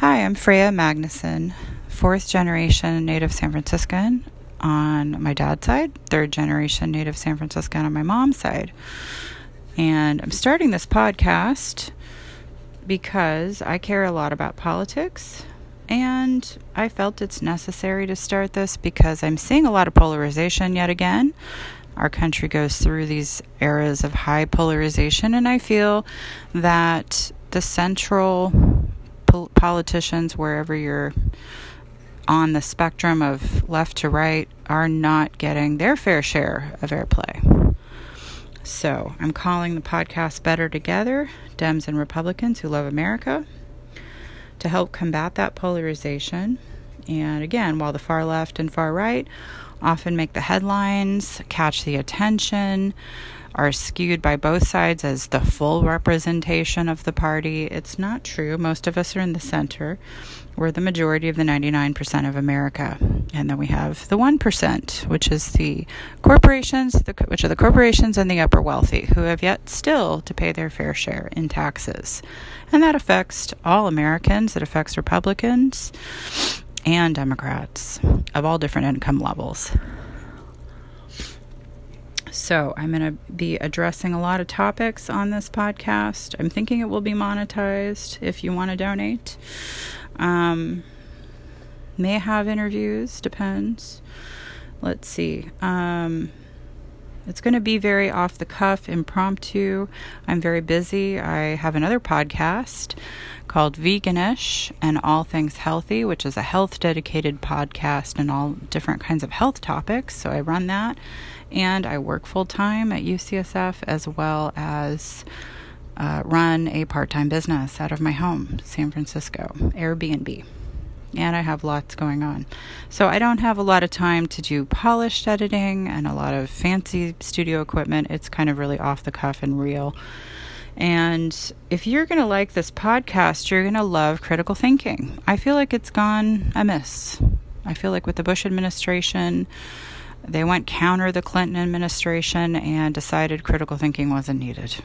Hi, I'm Freya Magnusson, fourth generation native San Franciscan on my dad's side, third generation native San Franciscan on my mom's side. And I'm starting this podcast because I care a lot about politics. And I felt it's necessary to start this because I'm seeing a lot of polarization yet again. Our country goes through these eras of high polarization, and I feel that the central pol- politicians, wherever you're on the spectrum of left to right, are not getting their fair share of airplay. So I'm calling the podcast Better Together Dems and Republicans Who Love America to help combat that polarization. And again, while the far left and far right often make the headlines, catch the attention, are skewed by both sides as the full representation of the party. It's not true. Most of us are in the center. We're the majority of the 99% of America. And then we have the 1%, which is the corporations, the, which are the corporations and the upper wealthy, who have yet still to pay their fair share in taxes. And that affects all Americans, it affects Republicans and Democrats of all different income levels. So, I'm going to be addressing a lot of topics on this podcast. I'm thinking it will be monetized if you want to donate. Um, may have interviews, depends. Let's see. Um, it's going to be very off the cuff, impromptu. I'm very busy. I have another podcast called Veganish and All Things Healthy, which is a health dedicated podcast and all different kinds of health topics. So I run that and I work full time at UCSF as well as uh, run a part time business out of my home, San Francisco, Airbnb. And I have lots going on. So I don't have a lot of time to do polished editing and a lot of fancy studio equipment. It's kind of really off the cuff and real. And if you're going to like this podcast, you're going to love critical thinking. I feel like it's gone amiss. I feel like with the Bush administration, they went counter the Clinton administration and decided critical thinking wasn't needed.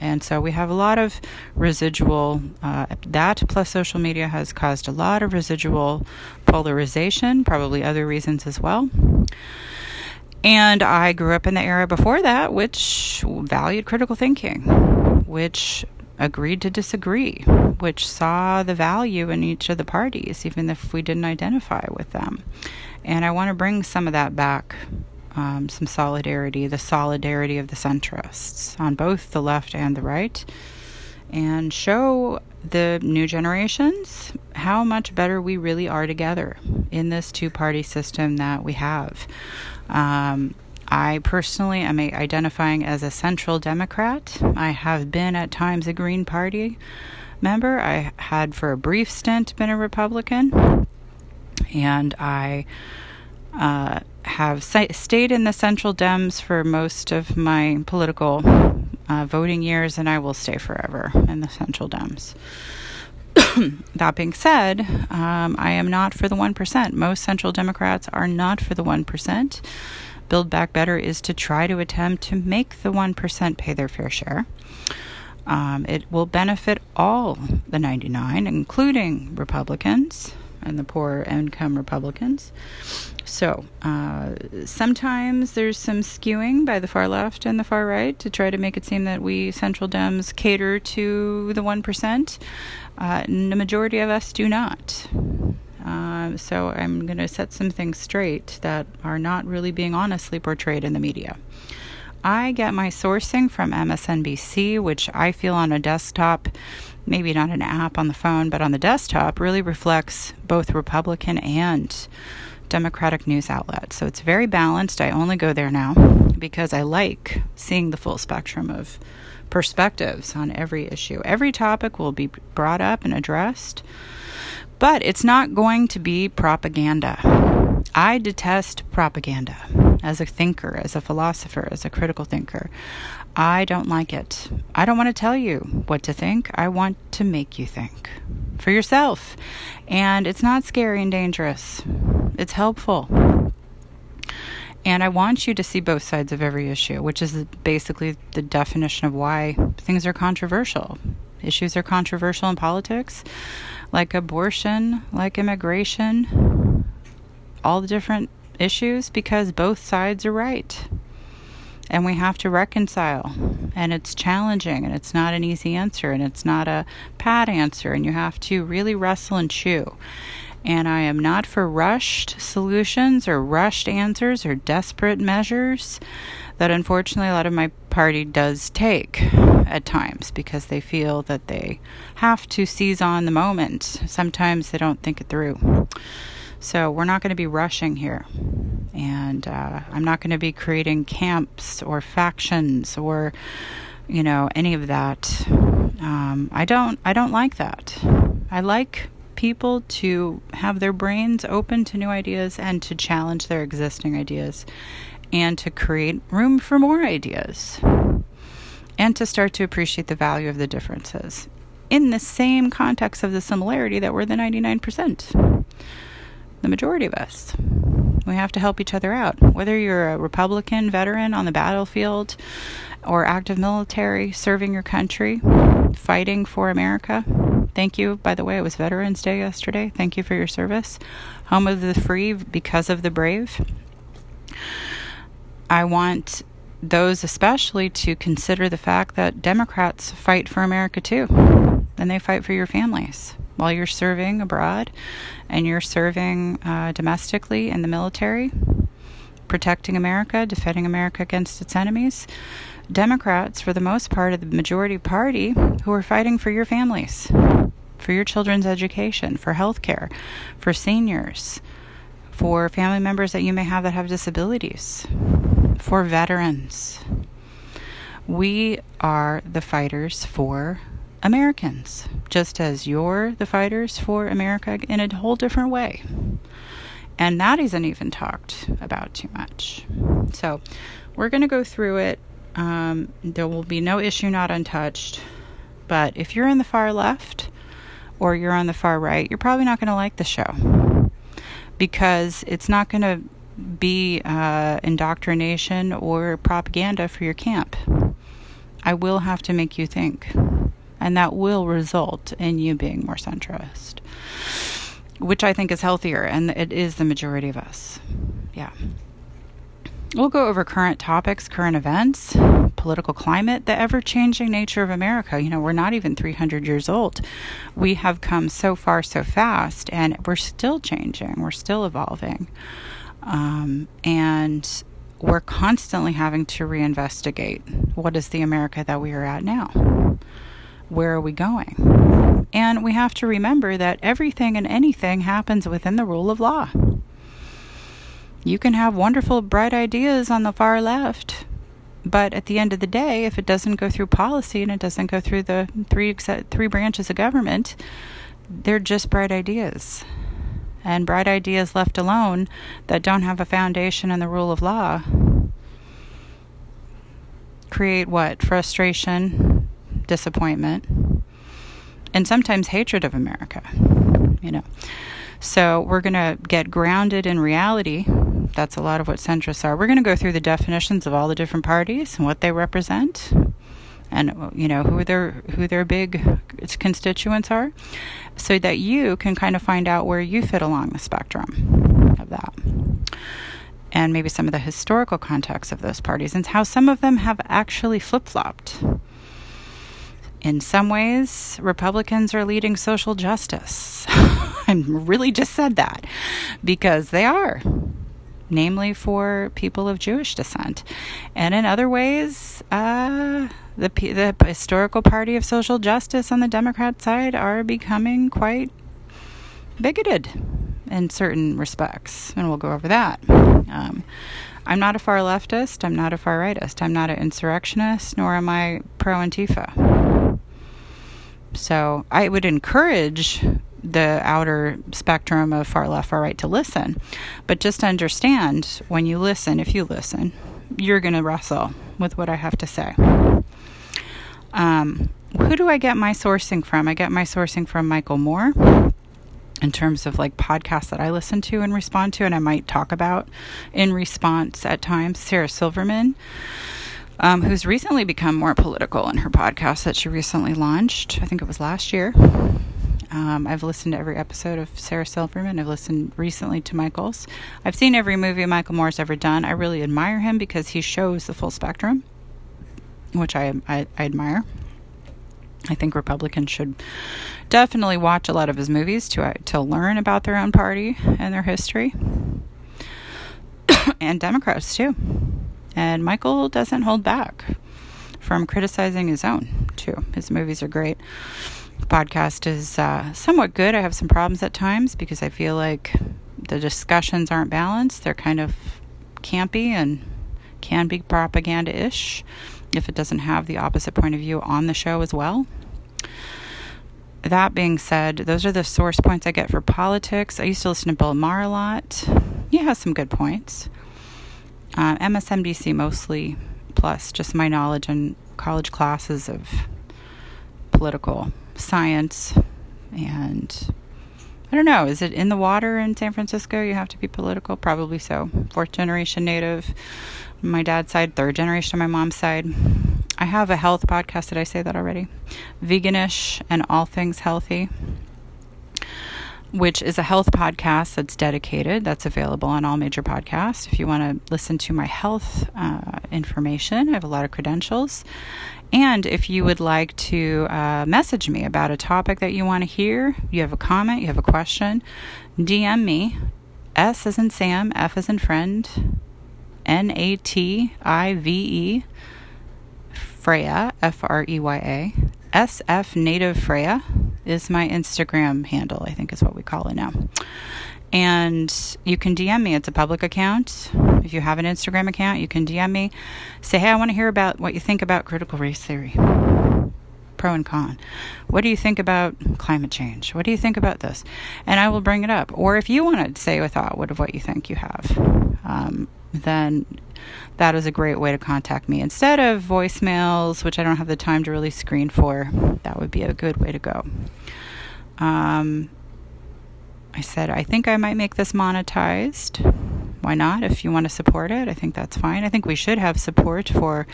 And so we have a lot of residual, uh, that plus social media has caused a lot of residual polarization, probably other reasons as well. And I grew up in the era before that, which valued critical thinking, which agreed to disagree, which saw the value in each of the parties, even if we didn't identify with them. And I want to bring some of that back um, some solidarity, the solidarity of the centrists on both the left and the right, and show the new generations how much better we really are together in this two party system that we have. Um, I personally am identifying as a central Democrat. I have been at times a Green Party member. I had for a brief stint been a Republican. And I uh, have stayed in the Central Dems for most of my political uh, voting years, and I will stay forever in the Central Dems. that being said, um, I am not for the 1%. Most Central Democrats are not for the 1%. Build Back Better is to try to attempt to make the 1% pay their fair share. Um, it will benefit all the 99, including Republicans and the poor income Republicans. So uh, sometimes there's some skewing by the far left and the far right to try to make it seem that we Central Dems cater to the 1%. Uh, the majority of us do not. Uh, so I'm going to set some things straight that are not really being honestly portrayed in the media. I get my sourcing from MSNBC, which I feel on a desktop maybe not an app on the phone, but on the desktop, really reflects both Republican and Democratic news outlets. So it's very balanced. I only go there now because I like seeing the full spectrum of perspectives on every issue. Every topic will be brought up and addressed, but it's not going to be propaganda. I detest propaganda as a thinker, as a philosopher, as a critical thinker. I don't like it. I don't want to tell you what to think. I want to make you think for yourself. And it's not scary and dangerous, it's helpful. And I want you to see both sides of every issue, which is basically the definition of why things are controversial. Issues are controversial in politics, like abortion, like immigration, all the different issues, because both sides are right. And we have to reconcile. And it's challenging, and it's not an easy answer, and it's not a pat answer, and you have to really wrestle and chew. And I am not for rushed solutions or rushed answers or desperate measures that unfortunately a lot of my party does take at times because they feel that they have to seize on the moment. Sometimes they don't think it through. So we're not going to be rushing here. And uh, I'm not going to be creating camps or factions or, you know, any of that. Um, I don't. I don't like that. I like people to have their brains open to new ideas and to challenge their existing ideas and to create room for more ideas and to start to appreciate the value of the differences in the same context of the similarity that we're the 99%. The majority of us. We have to help each other out. Whether you're a Republican veteran on the battlefield or active military serving your country, fighting for America. Thank you, by the way, it was Veterans Day yesterday. Thank you for your service. Home of the free because of the brave. I want those especially to consider the fact that Democrats fight for America too, and they fight for your families while you're serving abroad and you're serving uh, domestically in the military, protecting America, defending America against its enemies. Democrats, for the most part, are the majority party who are fighting for your families, for your children's education, for health care, for seniors, for family members that you may have that have disabilities for veterans. We are the fighters for Americans, just as you're the fighters for America in a whole different way. And that isn't even talked about too much. So we're going to go through it. Um, there will be no issue not untouched. But if you're in the far left or you're on the far right, you're probably not going to like the show because it's not going to be uh, indoctrination or propaganda for your camp. I will have to make you think, and that will result in you being more centrist, which I think is healthier, and it is the majority of us. Yeah. We'll go over current topics, current events, political climate, the ever changing nature of America. You know, we're not even 300 years old. We have come so far so fast, and we're still changing, we're still evolving. Um, and we're constantly having to reinvestigate what is the America that we are at now? Where are we going? And we have to remember that everything and anything happens within the rule of law. You can have wonderful, bright ideas on the far left, but at the end of the day, if it doesn't go through policy and it doesn't go through the three three branches of government, they're just bright ideas and bright ideas left alone that don't have a foundation in the rule of law create what? Frustration, disappointment, and sometimes hatred of America. You know. So we're going to get grounded in reality. That's a lot of what centrists are. We're going to go through the definitions of all the different parties and what they represent and you know who their who their big constituents are so that you can kind of find out where you fit along the spectrum of that and maybe some of the historical context of those parties and how some of them have actually flip-flopped in some ways republicans are leading social justice i really just said that because they are namely for people of Jewish descent. And in other ways, uh, the, the historical party of social justice on the Democrat side are becoming quite bigoted in certain respects. And we'll go over that. Um, I'm not a far leftist. I'm not a far rightist. I'm not an insurrectionist, nor am I pro Antifa. So I would encourage the outer spectrum of far left, far right to listen. But just understand when you listen, if you listen, you're going to wrestle with what I have to say. Um, who do I get my sourcing from? I get my sourcing from Michael Moore in terms of like podcasts that I listen to and respond to, and I might talk about in response at times. Sarah Silverman um, who's recently become more political in her podcast that she recently launched. I think it was last year. Um, I've listened to every episode of Sarah Silverman. I've listened recently to Michael's. I've seen every movie Michael Moore's ever done. I really admire him because he shows the full spectrum, which I, I, I admire. I think Republicans should definitely watch a lot of his movies to uh, to learn about their own party and their history, and Democrats too. And Michael doesn't hold back from criticizing his own too. His movies are great podcast is uh, somewhat good. I have some problems at times because I feel like the discussions aren't balanced. They're kind of campy and can be propaganda ish if it doesn't have the opposite point of view on the show as well. That being said, those are the source points I get for politics. I used to listen to Bill Maher a lot. He has some good points. Uh, MSNBC mostly, plus just my knowledge in college classes of political science and I don't know, is it in the water in San Francisco? You have to be political? Probably so. Fourth generation native, my dad's side, third generation on my mom's side. I have a health podcast. Did I say that already? Veganish and all things healthy, which is a health podcast that's dedicated, that's available on all major podcasts. If you want to listen to my health uh, information, I have a lot of credentials. And if you would like to uh, message me about a topic that you want to hear, you have a comment, you have a question, DM me. S as in Sam, F as in friend, N A T I V E, Freya, F R E Y A. SF Native Freya is my Instagram handle, I think is what we call it now. And you can DM me. It's a public account. If you have an Instagram account, you can DM me. Say, hey, I want to hear about what you think about critical race theory. Pro and con. What do you think about climate change? What do you think about this? And I will bring it up. Or if you want to say a thought what of what you think you have, um, then that is a great way to contact me. Instead of voicemails, which I don't have the time to really screen for, that would be a good way to go. Um, I said, I think I might make this monetized. Why not? If you want to support it, I think that's fine. I think we should have support for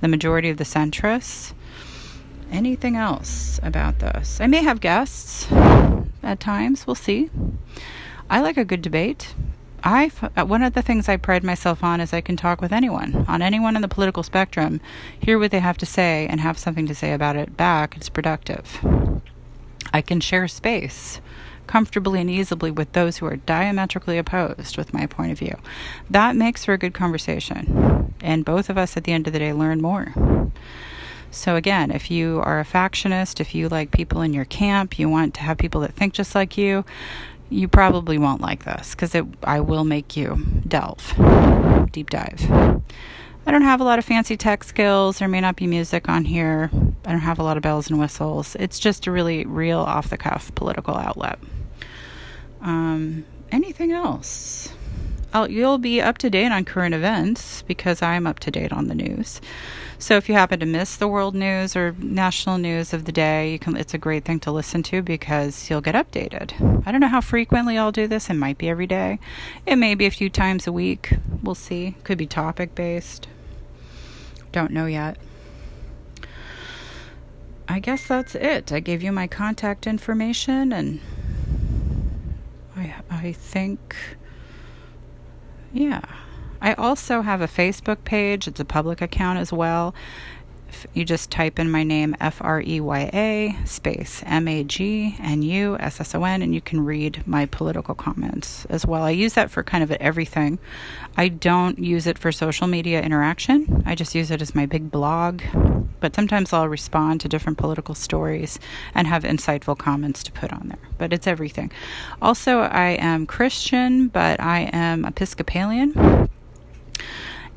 the majority of the centrists. Anything else about this? I may have guests at times. We'll see. I like a good debate. I uh, one of the things I pride myself on is I can talk with anyone on anyone in the political spectrum, hear what they have to say, and have something to say about it back. It's productive. I can share space comfortably and easily with those who are diametrically opposed with my point of view. That makes for a good conversation. And both of us at the end of the day learn more. So, again, if you are a factionist, if you like people in your camp, you want to have people that think just like you, you probably won't like this because I will make you delve, deep dive. I don't have a lot of fancy tech skills. There may not be music on here. I don't have a lot of bells and whistles. It's just a really real off the cuff political outlet. Um, anything else? I'll, you'll be up to date on current events because I'm up to date on the news. So if you happen to miss the world news or national news of the day, you can. It's a great thing to listen to because you'll get updated. I don't know how frequently I'll do this. It might be every day. It may be a few times a week. We'll see. Could be topic based. Don't know yet. I guess that's it. I gave you my contact information and I I think yeah. I also have a Facebook page. It's a public account as well you just type in my name F R E Y A space M A G N U S S O N and you can read my political comments as well. I use that for kind of everything. I don't use it for social media interaction. I just use it as my big blog. But sometimes I'll respond to different political stories and have insightful comments to put on there. But it's everything. Also, I am Christian, but I am Episcopalian.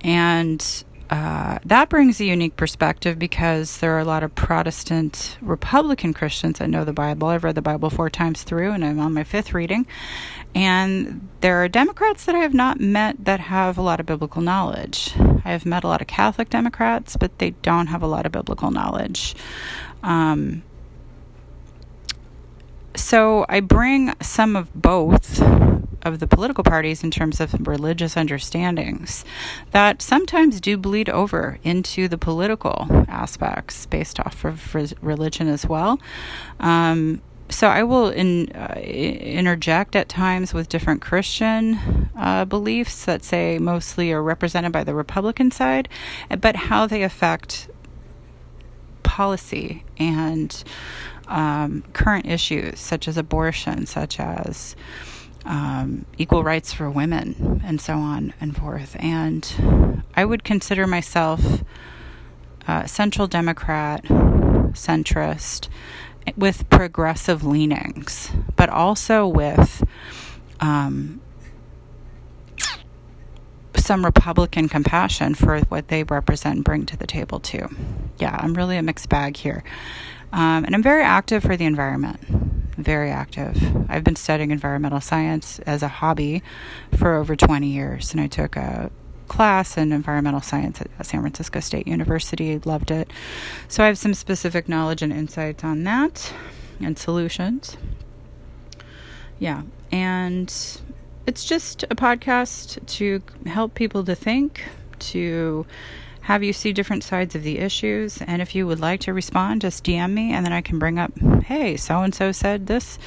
And uh, that brings a unique perspective because there are a lot of Protestant Republican Christians that know the Bible. I've read the Bible four times through, and I'm on my fifth reading. And there are Democrats that I have not met that have a lot of biblical knowledge. I have met a lot of Catholic Democrats, but they don't have a lot of biblical knowledge. Um, so I bring some of both of the political parties in terms of religious understandings that sometimes do bleed over into the political aspects based off of religion as well. Um, so I will in, uh, interject at times with different Christian uh, beliefs that say mostly are represented by the Republican side, but how they affect policy and um, current issues such as abortion, such as um, equal rights for women, and so on and forth. And I would consider myself uh, central Democrat, centrist, with progressive leanings, but also with um, some Republican compassion for what they represent and bring to the table, too. Yeah, I'm really a mixed bag here. Um, and I'm very active for the environment. Very active. I've been studying environmental science as a hobby for over 20 years, and I took a class in environmental science at San Francisco State University. Loved it. So I have some specific knowledge and insights on that and solutions. Yeah. And it's just a podcast to help people to think, to have you see different sides of the issues. And if you would like to respond, just DM me and then I can bring up, hey, so and so said this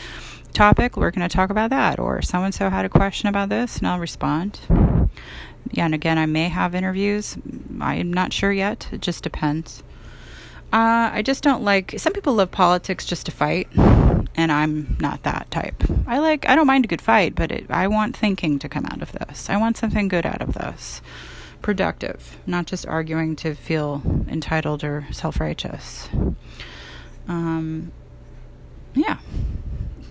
topic, we're going to talk about that. Or so and so had a question about this, and I'll respond. Yeah, and again, I may have interviews. I'm not sure yet. It just depends. Uh, I just don't like. Some people love politics just to fight, and I'm not that type. I like. I don't mind a good fight, but it, I want thinking to come out of this. I want something good out of this, productive, not just arguing to feel entitled or self-righteous. Um, yeah.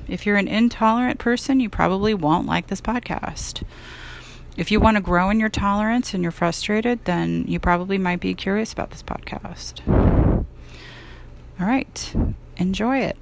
If you're an intolerant person, you probably won't like this podcast. If you want to grow in your tolerance and you're frustrated, then you probably might be curious about this podcast. All right. Enjoy it.